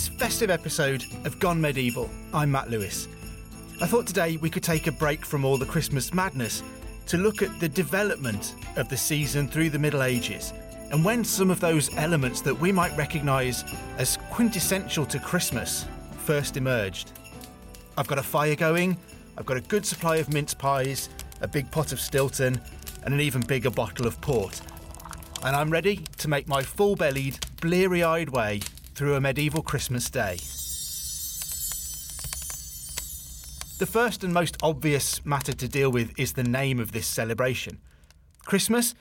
This festive episode of Gone Medieval. I'm Matt Lewis. I thought today we could take a break from all the Christmas madness to look at the development of the season through the Middle Ages and when some of those elements that we might recognise as quintessential to Christmas first emerged. I've got a fire going, I've got a good supply of mince pies, a big pot of Stilton, and an even bigger bottle of port. And I'm ready to make my full bellied, bleary eyed way through a medieval Christmas day. The first and most obvious matter to deal with is the name of this celebration. Christmas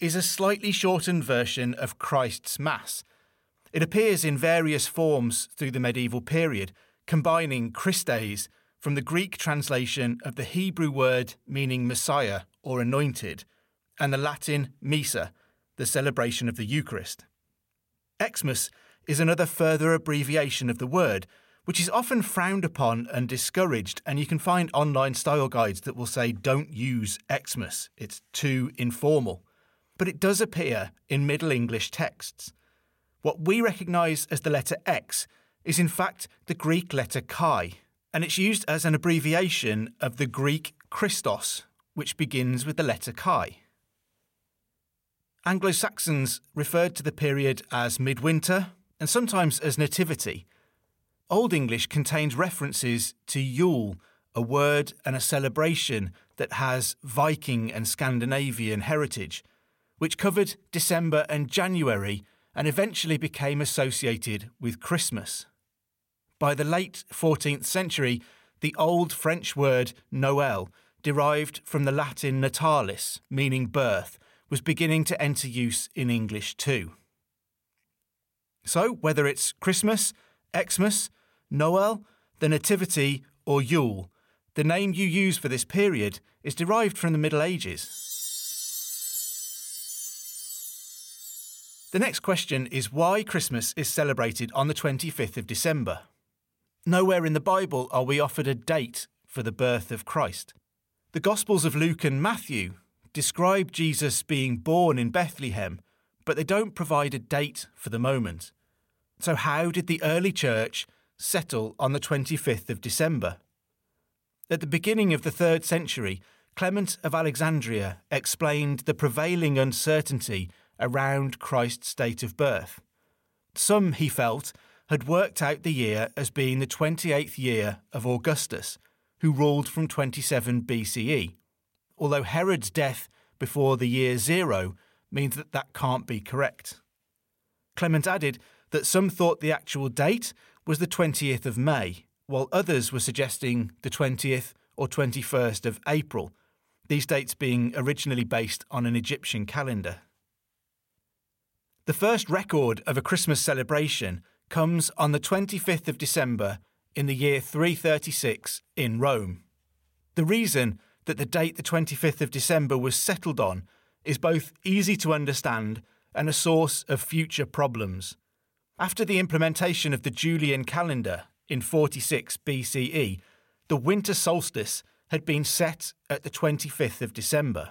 is a slightly shortened version of Christ's Mass. It appears in various forms through the medieval period, combining Christes from the Greek translation of the Hebrew word meaning Messiah or anointed, and the Latin Missa, the celebration of the Eucharist. Xmas is another further abbreviation of the word, which is often frowned upon and discouraged, and you can find online style guides that will say don't use Xmas, it's too informal. But it does appear in Middle English texts. What we recognise as the letter X is in fact the Greek letter chi, and it's used as an abbreviation of the Greek Christos, which begins with the letter chi. Anglo Saxons referred to the period as midwinter and sometimes as nativity. Old English contains references to Yule, a word and a celebration that has Viking and Scandinavian heritage, which covered December and January and eventually became associated with Christmas. By the late 14th century, the old French word Noël, derived from the Latin natalis, meaning birth, was beginning to enter use in English too. So, whether it's Christmas, Xmas, Noel, the Nativity, or Yule, the name you use for this period is derived from the Middle Ages. The next question is why Christmas is celebrated on the 25th of December. Nowhere in the Bible are we offered a date for the birth of Christ. The Gospels of Luke and Matthew describe Jesus being born in Bethlehem, but they don't provide a date for the moment. So, how did the early church settle on the 25th of December? At the beginning of the third century, Clement of Alexandria explained the prevailing uncertainty around Christ's date of birth. Some, he felt, had worked out the year as being the 28th year of Augustus, who ruled from 27 BCE, although Herod's death before the year zero means that that can't be correct. Clement added that some thought the actual date was the 20th of May, while others were suggesting the 20th or 21st of April, these dates being originally based on an Egyptian calendar. The first record of a Christmas celebration comes on the 25th of December in the year 336 in Rome. The reason that the date the 25th of December was settled on is both easy to understand and a source of future problems. After the implementation of the Julian calendar in 46 BCE, the winter solstice had been set at the 25th of December.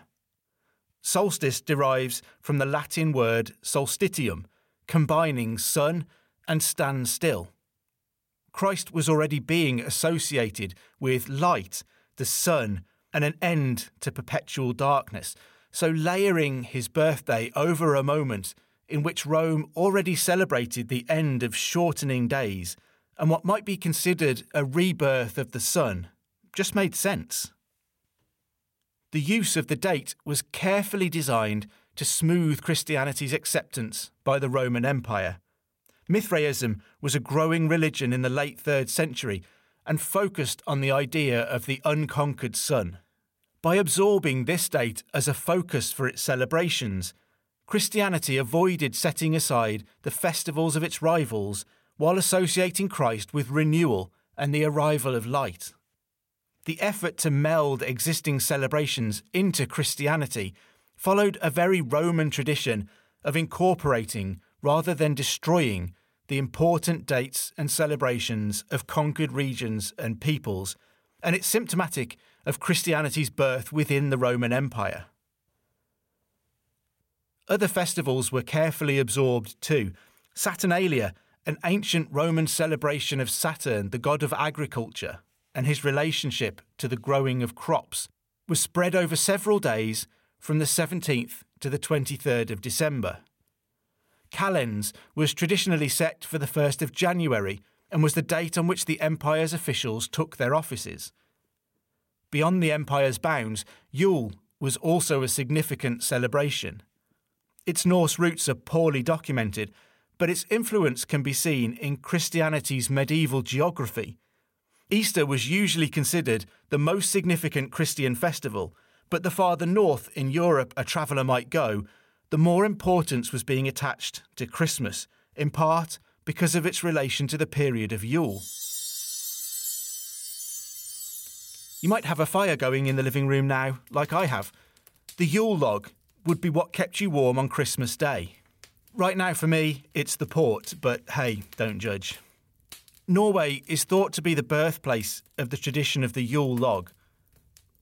Solstice derives from the Latin word solstitium, combining sun and stand still. Christ was already being associated with light, the sun, and an end to perpetual darkness, so layering his birthday over a moment in which Rome already celebrated the end of shortening days and what might be considered a rebirth of the sun just made sense. The use of the date was carefully designed to smooth Christianity's acceptance by the Roman Empire. Mithraism was a growing religion in the late 3rd century and focused on the idea of the unconquered sun. By absorbing this date as a focus for its celebrations, Christianity avoided setting aside the festivals of its rivals while associating Christ with renewal and the arrival of light. The effort to meld existing celebrations into Christianity followed a very Roman tradition of incorporating rather than destroying the important dates and celebrations of conquered regions and peoples, and it's symptomatic of Christianity's birth within the Roman Empire. Other festivals were carefully absorbed too. Saturnalia, an ancient Roman celebration of Saturn, the god of agriculture, and his relationship to the growing of crops, was spread over several days from the 17th to the 23rd of December. Calends was traditionally set for the 1st of January and was the date on which the empire's officials took their offices. Beyond the empire's bounds, Yule was also a significant celebration. Its Norse roots are poorly documented, but its influence can be seen in Christianity's medieval geography. Easter was usually considered the most significant Christian festival, but the farther north in Europe a traveller might go, the more importance was being attached to Christmas, in part because of its relation to the period of Yule. You might have a fire going in the living room now, like I have. The Yule log would be what kept you warm on Christmas Day. Right now, for me, it's the port, but hey, don't judge. Norway is thought to be the birthplace of the tradition of the Yule log.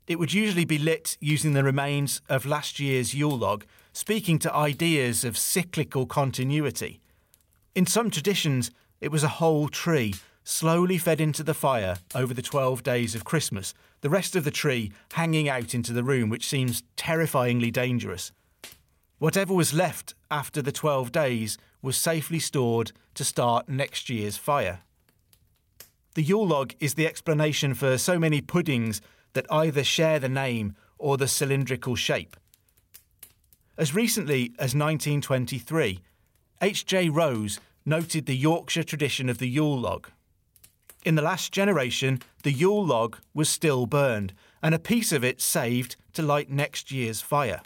It would usually be lit using the remains of last year's Yule log, speaking to ideas of cyclical continuity. In some traditions, it was a whole tree, slowly fed into the fire over the 12 days of Christmas, the rest of the tree hanging out into the room, which seems terrifyingly dangerous. Whatever was left after the 12 days was safely stored to start next year's fire. The Yule log is the explanation for so many puddings that either share the name or the cylindrical shape. As recently as 1923, H.J. Rose noted the Yorkshire tradition of the Yule log. In the last generation, the Yule log was still burned, and a piece of it saved to light next year's fire.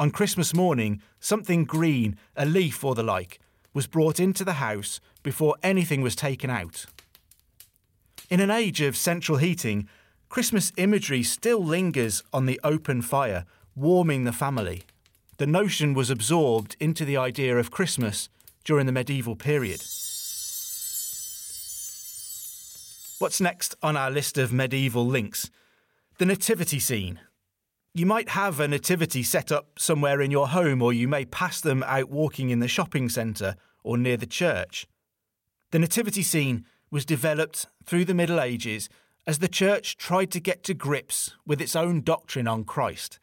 On Christmas morning, something green, a leaf or the like, was brought into the house before anything was taken out. In an age of central heating, Christmas imagery still lingers on the open fire, warming the family the notion was absorbed into the idea of Christmas during the medieval period. What's next on our list of medieval links? The nativity scene. You might have a nativity set up somewhere in your home, or you may pass them out walking in the shopping centre or near the church. The nativity scene was developed through the Middle Ages as the church tried to get to grips with its own doctrine on Christ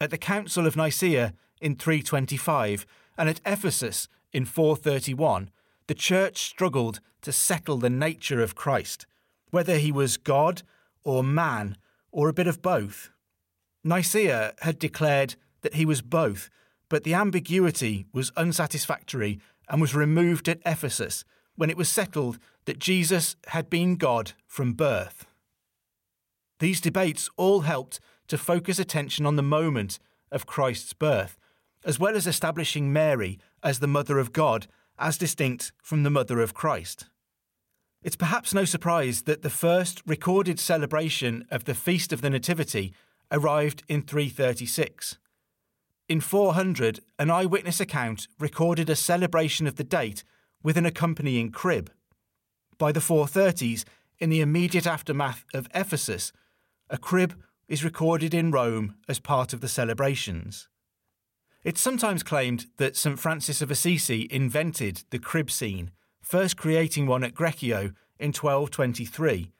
at the Council of Nicaea in 325 and at Ephesus in 431, the church struggled to settle the nature of Christ, whether he was God or man or a bit of both. Nicaea had declared that he was both, but the ambiguity was unsatisfactory and was removed at Ephesus when it was settled that Jesus had been God from birth. These debates all helped to focus attention on the moment of Christ's birth, as well as establishing Mary as the Mother of God, as distinct from the Mother of Christ. It's perhaps no surprise that the first recorded celebration of the Feast of the Nativity arrived in 336. In 400, an eyewitness account recorded a celebration of the date with an accompanying crib. By the 430s, in the immediate aftermath of Ephesus, a crib is recorded in Rome as part of the celebrations. It's sometimes claimed that St. Francis of Assisi invented the crib scene, first creating one at Greccio in 1223,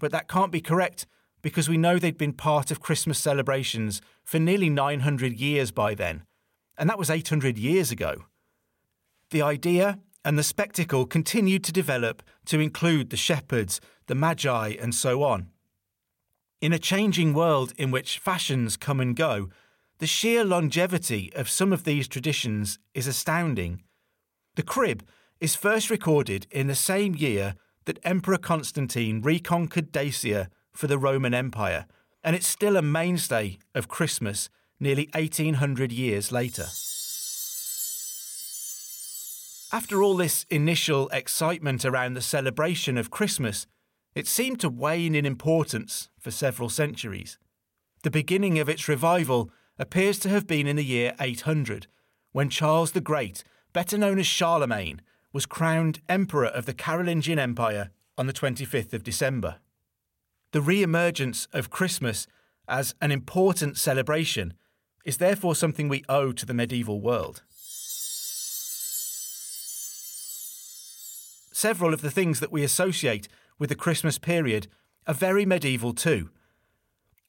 but that can't be correct because we know they'd been part of Christmas celebrations for nearly 900 years by then, and that was 800 years ago. The idea and the spectacle continued to develop to include the shepherds, the magi, and so on. In a changing world in which fashions come and go, the sheer longevity of some of these traditions is astounding. The crib is first recorded in the same year that Emperor Constantine reconquered Dacia for the Roman Empire, and it's still a mainstay of Christmas nearly 1800 years later. After all this initial excitement around the celebration of Christmas, it seemed to wane in importance for several centuries. The beginning of its revival appears to have been in the year 800, when Charles the Great, better known as Charlemagne, was crowned Emperor of the Carolingian Empire on the 25th of December. The re emergence of Christmas as an important celebration is therefore something we owe to the medieval world. Several of the things that we associate with the Christmas period are very medieval too.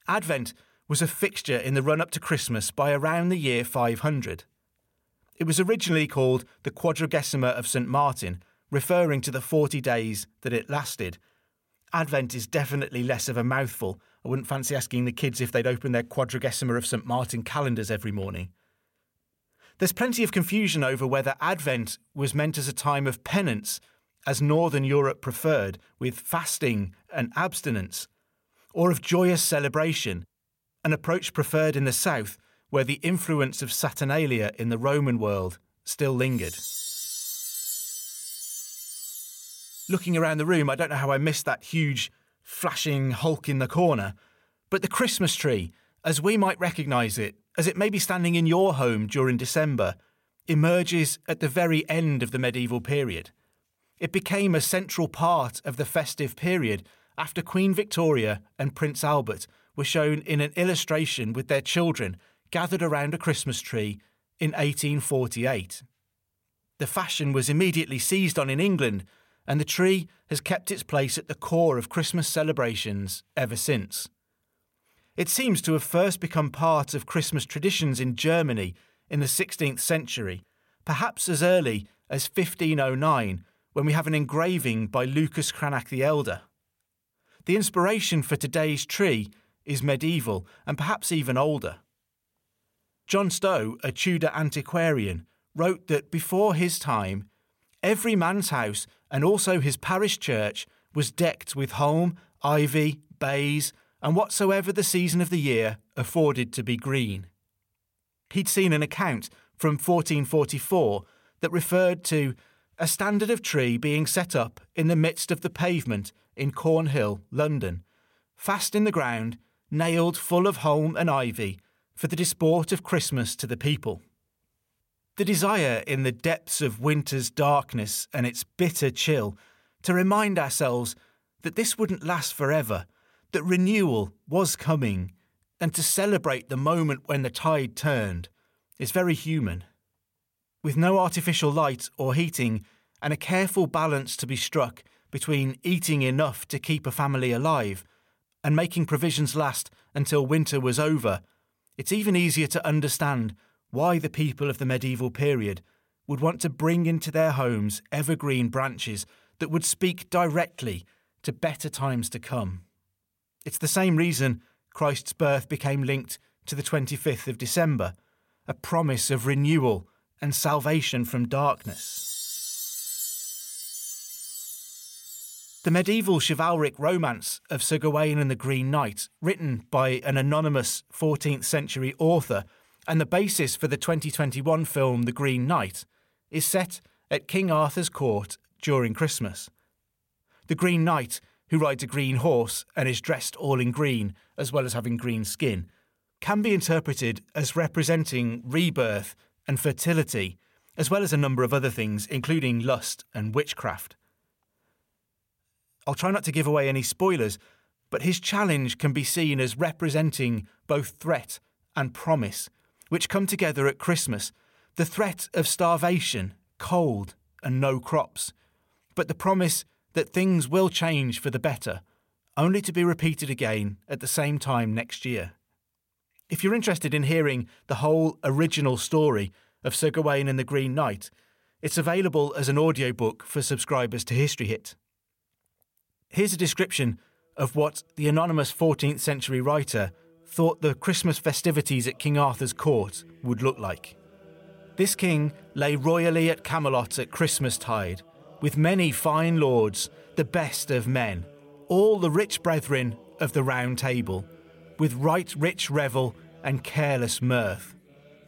Advent was a fixture in the run up to Christmas by around the year 500. It was originally called the Quadragesima of St. Martin, referring to the 40 days that it lasted. Advent is definitely less of a mouthful. I wouldn't fancy asking the kids if they'd open their Quadragesima of St. Martin calendars every morning. There's plenty of confusion over whether Advent was meant as a time of penance, as Northern Europe preferred, with fasting and abstinence, or of joyous celebration, an approach preferred in the South, where the influence of Saturnalia in the Roman world still lingered. Looking around the room, I don't know how I missed that huge, flashing hulk in the corner, but the Christmas tree, as we might recognise it, as it may be standing in your home during December, emerges at the very end of the medieval period. It became a central part of the festive period after Queen Victoria and Prince Albert were shown in an illustration with their children gathered around a Christmas tree in 1848. The fashion was immediately seized on in England, and the tree has kept its place at the core of Christmas celebrations ever since. It seems to have first become part of Christmas traditions in Germany in the 16th century, perhaps as early as 1509, when we have an engraving by Lucas Cranach the Elder. The inspiration for today's tree is medieval and perhaps even older. John Stow, a Tudor antiquarian, wrote that before his time, every man's house and also his parish church was decked with holm, ivy, bays, and whatsoever the season of the year afforded to be green. He'd seen an account from 1444 that referred to a standard of tree being set up in the midst of the pavement in Cornhill, London, fast in the ground, nailed full of holm and ivy, for the disport of Christmas to the people. The desire in the depths of winter's darkness and its bitter chill to remind ourselves that this wouldn't last forever, that renewal was coming, and to celebrate the moment when the tide turned is very human. With no artificial light or heating, and a careful balance to be struck between eating enough to keep a family alive and making provisions last until winter was over it's even easier to understand why the people of the medieval period would want to bring into their homes evergreen branches that would speak directly to better times to come. It's the same reason Christ's birth became linked to the 25th of December, a promise of renewal and salvation from darkness. The medieval chivalric romance of Sir Gawain and the Green Knight, written by an anonymous 14th century author and the basis for the 2021 film The Green Knight, is set at King Arthur's court during Christmas. The Green Knight, who rides a green horse and is dressed all in green, as well as having green skin, can be interpreted as representing rebirth and fertility, as well as a number of other things, including lust and witchcraft. I'll try not to give away any spoilers, but his challenge can be seen as representing both threat and promise, which come together at Christmas. The threat of starvation, cold, and no crops, but the promise that things will change for the better, only to be repeated again at the same time next year. If you're interested in hearing the whole original story of Sir Gawain and the Green Knight, it's available as an audiobook for subscribers to History Hit. Here's a description of what the anonymous 14th century writer thought the Christmas festivities at King Arthur's court would look like. This king lay royally at Camelot at Christmas tide, with many fine lords, the best of men, all the rich brethren of the Round Table, with right rich revel and careless mirth.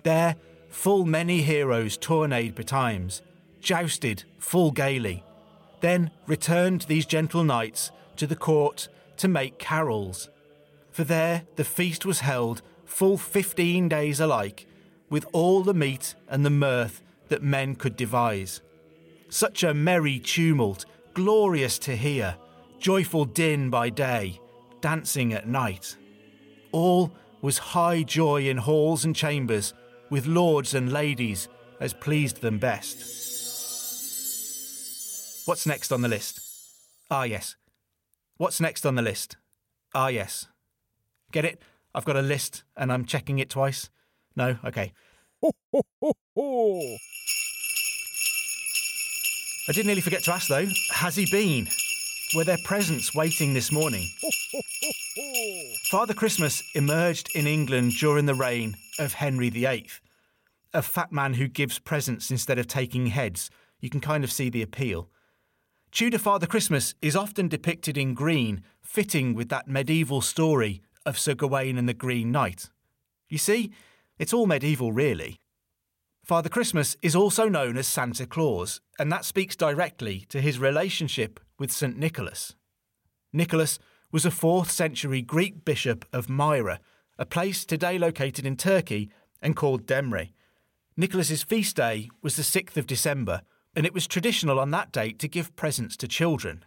There, full many heroes tourneyed betimes, jousted full gaily. Then returned these gentle knights to the court to make carols. For there the feast was held full fifteen days alike, with all the meat and the mirth that men could devise. Such a merry tumult, glorious to hear, joyful din by day, dancing at night. All was high joy in halls and chambers, with lords and ladies as pleased them best. What's next on the list? Ah, yes. What's next on the list? Ah, yes. Get it? I've got a list and I'm checking it twice. No? Okay. I did nearly forget to ask though, has he been? Were there presents waiting this morning? Father Christmas emerged in England during the reign of Henry VIII, a fat man who gives presents instead of taking heads. You can kind of see the appeal. Tudor Father Christmas is often depicted in green, fitting with that medieval story of Sir Gawain and the Green Knight. You see, it's all medieval, really. Father Christmas is also known as Santa Claus, and that speaks directly to his relationship with St. Nicholas. Nicholas was a 4th century Greek bishop of Myra, a place today located in Turkey and called Demre. Nicholas's feast day was the 6th of December, and it was traditional on that date to give presents to children.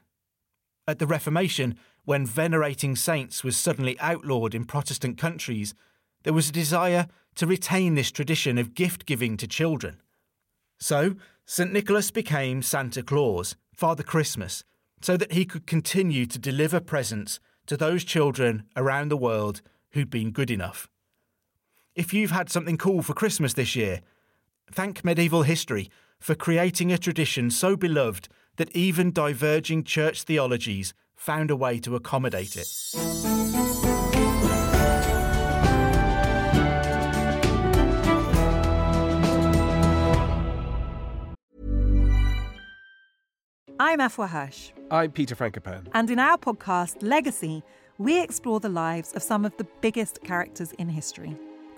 At the Reformation, when venerating saints was suddenly outlawed in Protestant countries, there was a desire to retain this tradition of gift giving to children. So, St. Nicholas became Santa Claus, Father Christmas, so that he could continue to deliver presents to those children around the world who'd been good enough. If you've had something cool for Christmas this year, thank medieval history for creating a tradition so beloved that even diverging church theologies found a way to accommodate it. I'm Afua Hirsch, I'm Peter Frankopan. and in our podcast, Legacy, we explore the lives of some of the biggest characters in history.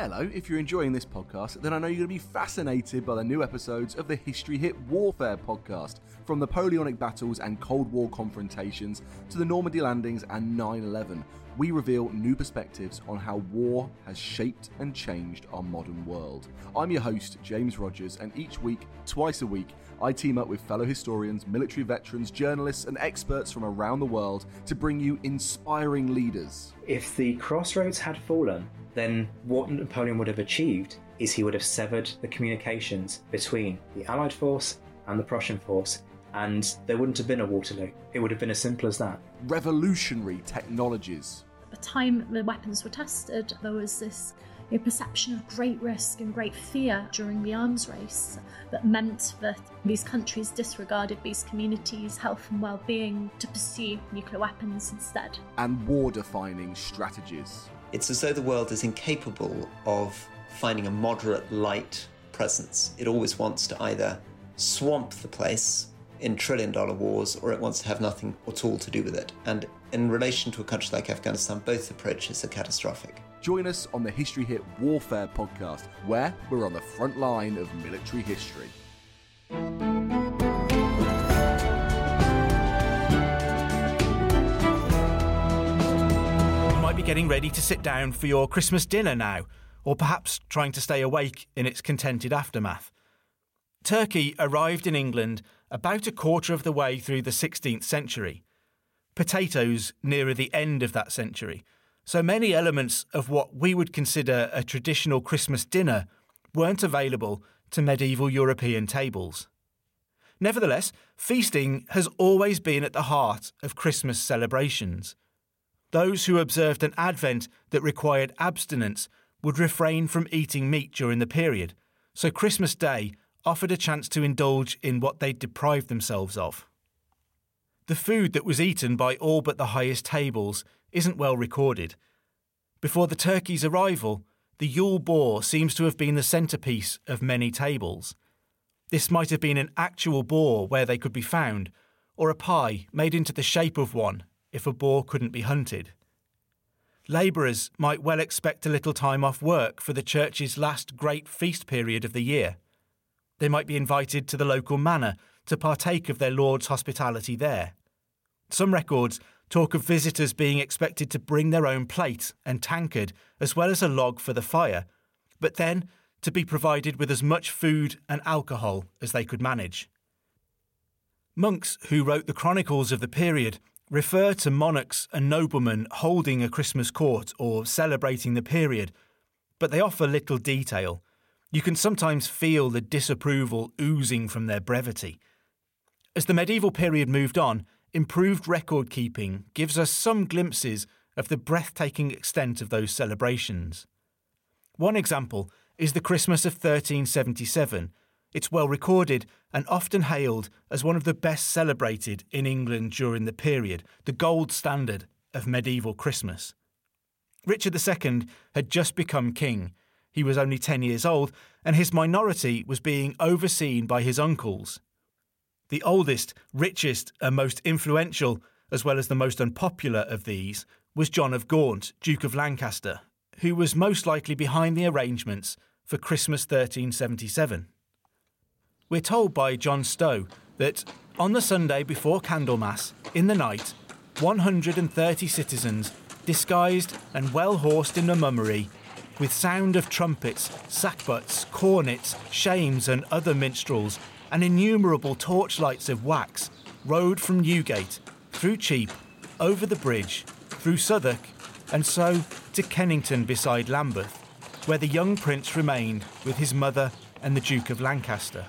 Hello, if you're enjoying this podcast, then I know you're going to be fascinated by the new episodes of the History Hit Warfare podcast. From Napoleonic battles and Cold War confrontations to the Normandy landings and 9 11, we reveal new perspectives on how war has shaped and changed our modern world. I'm your host, James Rogers, and each week, twice a week, I team up with fellow historians, military veterans, journalists, and experts from around the world to bring you inspiring leaders. If the crossroads had fallen, then what Napoleon would have achieved is he would have severed the communications between the Allied force and the Prussian force, and there wouldn't have been a Waterloo. It would have been as simple as that. Revolutionary technologies. At the time the weapons were tested, there was this you know, perception of great risk and great fear during the arms race that meant that these countries disregarded these communities' health and well-being to pursue nuclear weapons instead. and war defining strategies. It's as though the world is incapable of finding a moderate light presence. It always wants to either swamp the place in trillion dollar wars or it wants to have nothing at all to do with it. And in relation to a country like Afghanistan, both approaches are catastrophic. Join us on the History Hit Warfare podcast, where we're on the front line of military history. You might be getting ready to sit down for your Christmas dinner now. or perhaps trying to stay awake in its contented aftermath. Turkey arrived in England about a quarter of the way through the 16th century. Potatoes nearer the end of that century. So many elements of what we would consider a traditional Christmas dinner weren't available to medieval European tables. Nevertheless, feasting has always been at the heart of Christmas celebrations. Those who observed an Advent that required abstinence would refrain from eating meat during the period, so Christmas Day offered a chance to indulge in what they'd deprived themselves of. The food that was eaten by all but the highest tables isn't well recorded. Before the turkey's arrival, the Yule boar seems to have been the centrepiece of many tables. This might have been an actual boar where they could be found, or a pie made into the shape of one if a boar couldn't be hunted. Labourers might well expect a little time off work for the church's last great feast period of the year. They might be invited to the local manor to partake of their Lord's hospitality there. Some records talk of visitors being expected to bring their own plate and tankard, as well as a log for the fire, but then to be provided with as much food and alcohol as they could manage. Monks who wrote the chronicles of the period refer to monarchs and noblemen holding a Christmas court or celebrating the period, but they offer little detail. You can sometimes feel the disapproval oozing from their brevity. As the medieval period moved on, improved record keeping gives us some glimpses of the breathtaking extent of those celebrations. One example is the Christmas of 1377. It's well recorded and often hailed as one of the best celebrated in England during the period, the gold standard of medieval Christmas. Richard II had just become king. He was only 10 years old, and his minority was being overseen by his uncles. The oldest, richest, and most influential, as well as the most unpopular of these, was John of Gaunt, Duke of Lancaster, who was most likely behind the arrangements for Christmas 1377. We're told by John Stow that on the Sunday before Candlemas, in the night, 130 citizens, disguised and well horsed in the mummery, with sound of trumpets, sackbuts, cornets, shawms, and other minstrels, and innumerable torchlights of wax, rode from Newgate, through Cheap, over the bridge, through Southwark, and so to Kennington beside Lambeth, where the young prince remained with his mother and the Duke of Lancaster.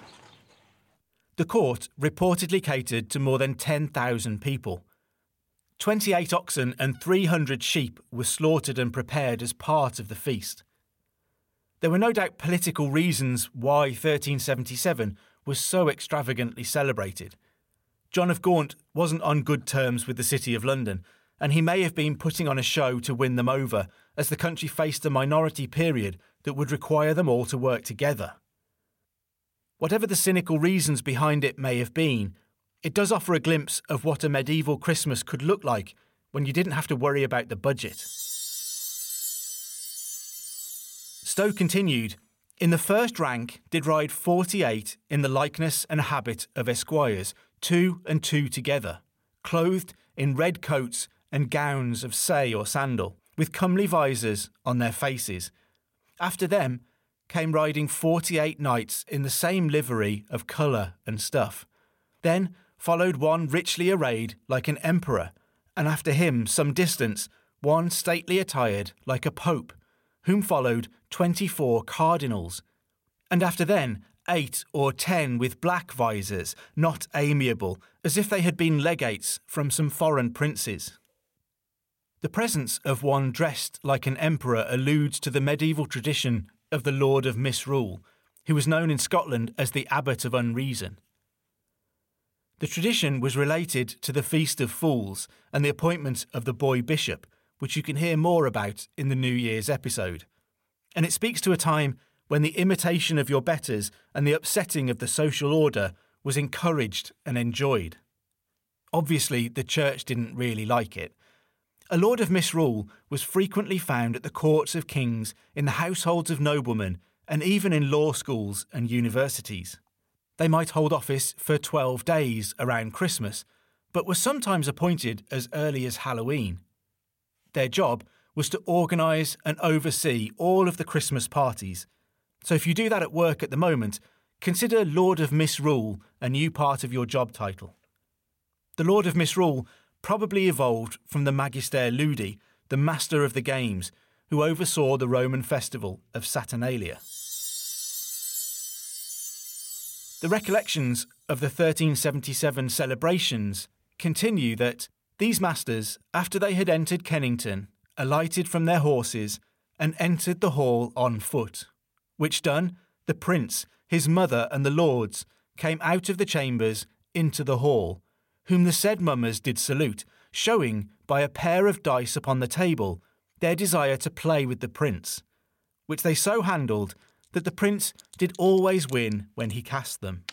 The court reportedly catered to more than 10,000 people. 28 oxen and 300 sheep were slaughtered and prepared as part of the feast. There were no doubt political reasons why 1377 was so extravagantly celebrated. John of Gaunt wasn't on good terms with the City of London, and he may have been putting on a show to win them over as the country faced a minority period that would require them all to work together. Whatever the cynical reasons behind it may have been, it does offer a glimpse of what a medieval Christmas could look like when you didn't have to worry about the budget. Stow continued In the first rank did ride forty eight in the likeness and habit of esquires, two and two together, clothed in red coats and gowns of say or sandal, with comely visors on their faces. After them came riding forty eight knights in the same livery of colour and stuff. Then followed one richly arrayed like an emperor, and after him some distance one stately attired like a pope, whom followed twenty four cardinals. And after then eight or ten with black visors, not amiable, as if they had been legates from some foreign princes. The presence of one dressed like an emperor alludes to the medieval tradition of the Lord of Misrule, who was known in Scotland as the Abbot of Unreason. The tradition was related to the Feast of Fools and the appointment of the boy bishop, which you can hear more about in the New Year's episode. And it speaks to a time when the imitation of your betters and the upsetting of the social order was encouraged and enjoyed. Obviously, the church didn't really like it, a lord of misrule was frequently found at the courts of kings, in the households of noblemen, and even in law schools and universities. They might hold office for 12 days around Christmas, but were sometimes appointed as early as Halloween. Their job was to organise and oversee all of the Christmas parties. So if you do that at work at the moment, consider Lord of Misrule a new part of your job title. The Lord of Misrule probably evolved from the Magister Ludi, the master of the games, who oversaw the Roman festival of Saturnalia. The recollections of the 1377 celebrations continue that these masters, after they had entered Kennington, alighted from their horses and entered the hall on foot. Which done, the prince, his mother, and the lords came out of the chambers into the hall, whom the said mummers did salute, showing by a pair of dice upon the table their desire to play with the prince, which they so handled that the prince did always win when he cast them.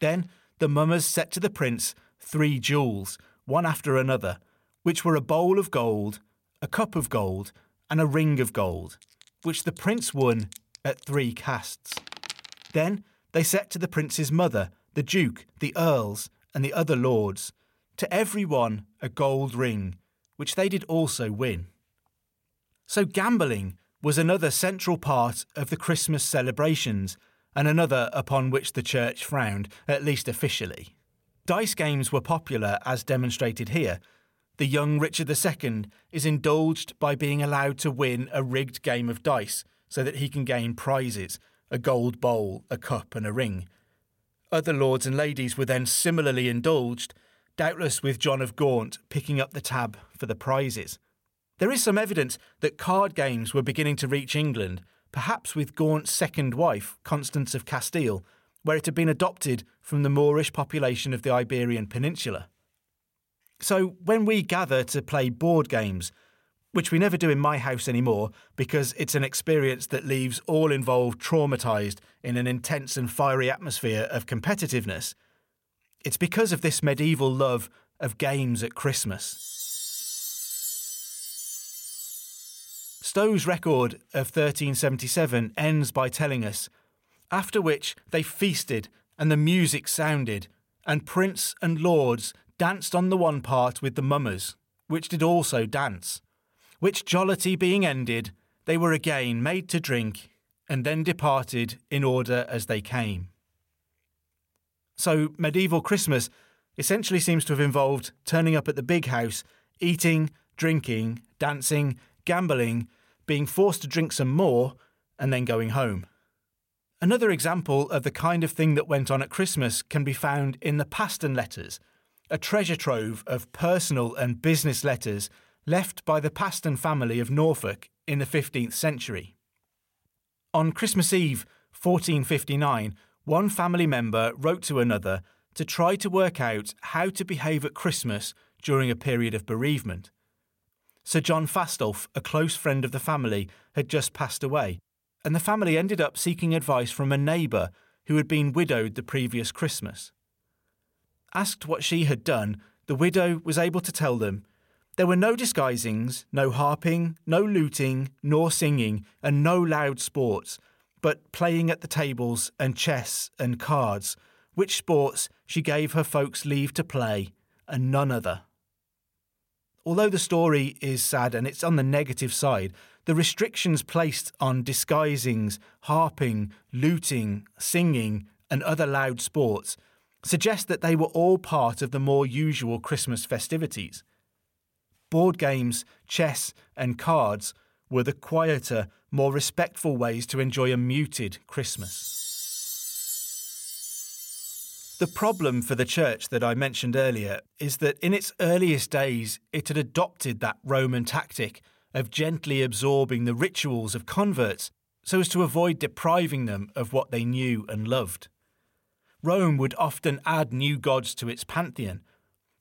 Then the mummers set to the prince three jewels, one after another, which were a bowl of gold, a cup of gold, and a ring of gold, which the prince won at three casts. Then they set to the prince's mother, the duke, the earls, and the other lords, to every one a gold ring, which they did also win. So gambling was another central part of the Christmas celebrations, and another upon which the church frowned, at least officially. Dice games were popular, as demonstrated here. The young Richard II is indulged by being allowed to win a rigged game of dice so that he can gain prizes a gold bowl, a cup, and a ring. Other lords and ladies were then similarly indulged, doubtless with John of Gaunt picking up the tab for the prizes. There is some evidence that card games were beginning to reach England, perhaps with Gaunt's second wife, Constance of Castile, where it had been adopted from the Moorish population of the Iberian Peninsula. So, when we gather to play board games, which we never do in my house anymore because it's an experience that leaves all involved traumatised in an intense and fiery atmosphere of competitiveness, it's because of this medieval love of games at Christmas. Stow's record of 1377 ends by telling us, after which they feasted and the music sounded, and prince and lords danced on the one part with the mummers, which did also dance. Which jollity being ended, they were again made to drink, and then departed in order as they came. So, medieval Christmas essentially seems to have involved turning up at the big house, eating, drinking, dancing, gambling, being forced to drink some more, and then going home. Another example of the kind of thing that went on at Christmas can be found in the Paston letters, a treasure trove of personal and business letters left by the Paston family of Norfolk in the 15th century. On Christmas Eve, 1459, one family member wrote to another to try to work out how to behave at Christmas during a period of bereavement. Sir John Fastolf, a close friend of the family, had just passed away, and the family ended up seeking advice from a neighbour who had been widowed the previous Christmas. Asked what she had done, the widow was able to tell them there were no disguisings, no harping, no luting, nor singing, and no loud sports, but playing at the tables and chess and cards, which sports she gave her folks leave to play, and none other. Although the story is sad and it's on the negative side, the restrictions placed on disguisings, harping, luting, singing, and other loud sports suggest that they were all part of the more usual Christmas festivities. Board games, chess, and cards were the quieter, more respectful ways to enjoy a muted Christmas. The problem for the church that I mentioned earlier is that in its earliest days it had adopted that Roman tactic of gently absorbing the rituals of converts so as to avoid depriving them of what they knew and loved. Rome would often add new gods to its pantheon.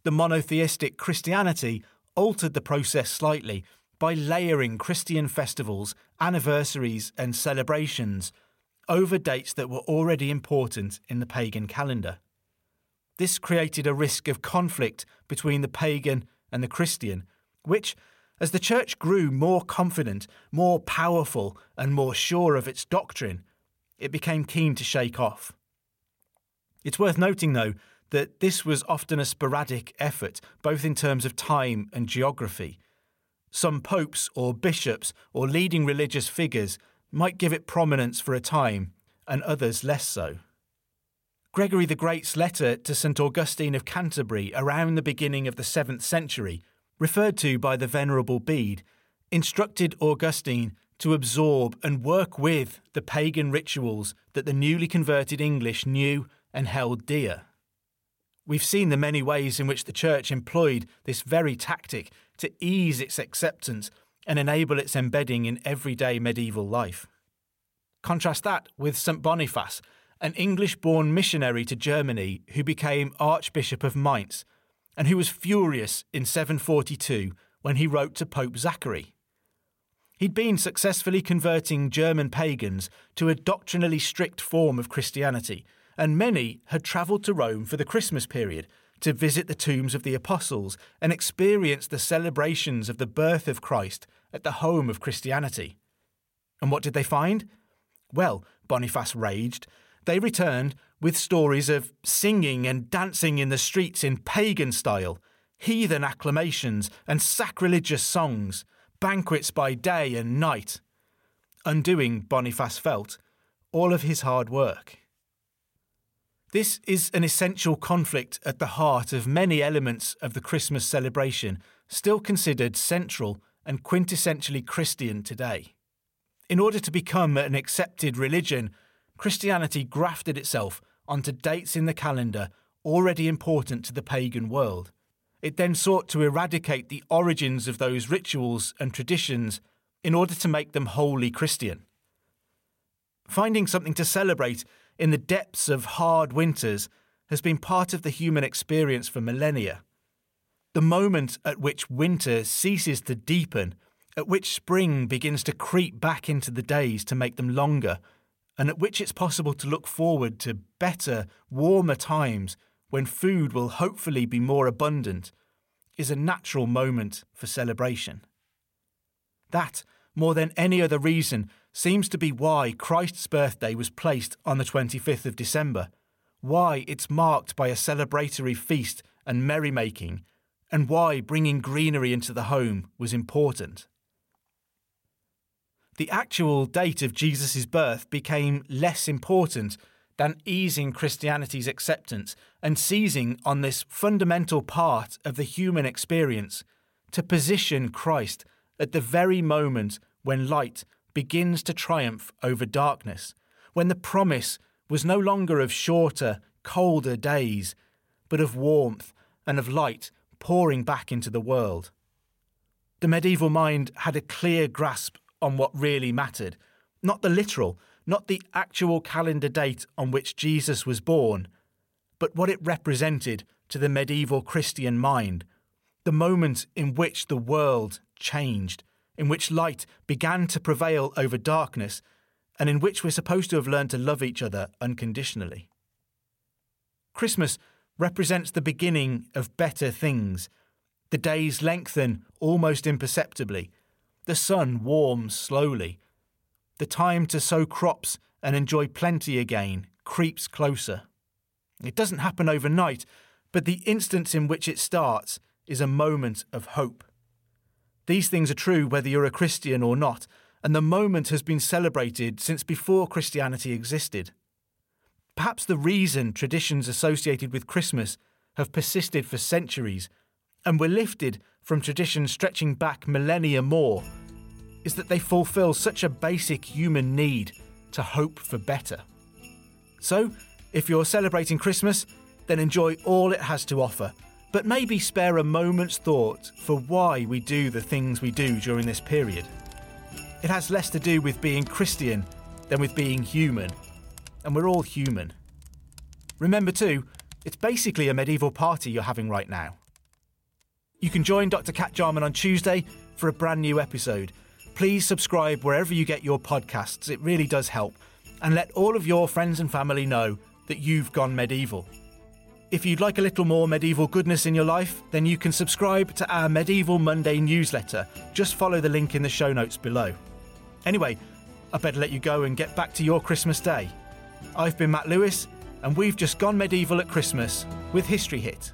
The monotheistic Christianity altered the process slightly by layering Christian festivals, anniversaries, and celebrations over dates that were already important in the pagan calendar. This created a risk of conflict between the pagan and the Christian, which, as the church grew more confident, more powerful, and more sure of its doctrine, it became keen to shake off. It's worth noting, though, that this was often a sporadic effort, both in terms of time and geography. Some popes or bishops or leading religious figures might give it prominence for a time, and others less so. Gregory the Great's letter to St Augustine of Canterbury around the beginning of the 7th century, referred to by the Venerable Bede, instructed Augustine to absorb and work with the pagan rituals that the newly converted English knew and held dear. We've seen the many ways in which the Church employed this very tactic to ease its acceptance and enable its embedding in everyday medieval life. Contrast that with St Boniface, an English born missionary to Germany who became Archbishop of Mainz and who was furious in 742 when he wrote to Pope Zachary. He'd been successfully converting German pagans to a doctrinally strict form of Christianity, and many had travelled to Rome for the Christmas period to visit the tombs of the apostles and experience the celebrations of the birth of Christ at the home of Christianity. And what did they find? Well, Boniface raged. They returned with stories of singing and dancing in the streets in pagan style, heathen acclamations, and sacrilegious songs banquets by day and night, undoing, Boniface felt, all of his hard work. This is an essential conflict at the heart of many elements of the Christmas celebration, still considered central and quintessentially Christian today. In order to become an accepted religion, Christianity grafted itself onto dates in the calendar already important to the pagan world. It then sought to eradicate the origins of those rituals and traditions in order to make them wholly Christian. Finding something to celebrate in the depths of hard winters has been part of the human experience for millennia. The moment at which winter ceases to deepen, at which spring begins to creep back into the days to make them longer, and at which it's possible to look forward to better, warmer times when food will hopefully be more abundant, is a natural moment for celebration. That, more than any other reason, seems to be why Christ's birthday was placed on the 25th of December, why it's marked by a celebratory feast and merrymaking, and why bringing greenery into the home was important. The actual date of Jesus' birth became less important than easing Christianity's acceptance and seizing on this fundamental part of the human experience to position Christ at the very moment when light begins to triumph over darkness, when the promise was no longer of shorter, colder days, but of warmth and of light pouring back into the world. The medieval mind had a clear grasp on what really mattered, not the literal, not the actual calendar date on which Jesus was born, but what it represented to the medieval Christian mind, the moment in which the world changed, in which light began to prevail over darkness, and in which we're supposed to have learned to love each other unconditionally. Christmas represents the beginning of better things. The days lengthen almost imperceptibly. The sun warms slowly. The time to sow crops and enjoy plenty again creeps closer. It doesn't happen overnight, but the instant in which it starts is a moment of hope. These things are true whether you're a Christian or not, and the moment has been celebrated since before Christianity existed. Perhaps the reason traditions associated with Christmas have persisted for centuries and were lifted from traditions stretching back millennia more is that they fulfill such a basic human need to hope for better. So, if you're celebrating Christmas, then enjoy all it has to offer, but maybe spare a moment's thought for why we do the things we do during this period. It has less to do with being Christian than with being human, and we're all human. Remember, too, it's basically a medieval party you're having right now. You can join Dr. Cat Jarman on Tuesday for a brand new episode please subscribe wherever you get your podcasts. It really does help. And let all of your friends and family know that you've gone medieval. If you'd like a little more medieval goodness in your life, then you can subscribe to our Medieval Monday newsletter. Just follow the link in the show notes below. Anyway, I better let you go and get back to your Christmas day. I've been Matt Lewis, and we've just gone medieval at Christmas with History Hit.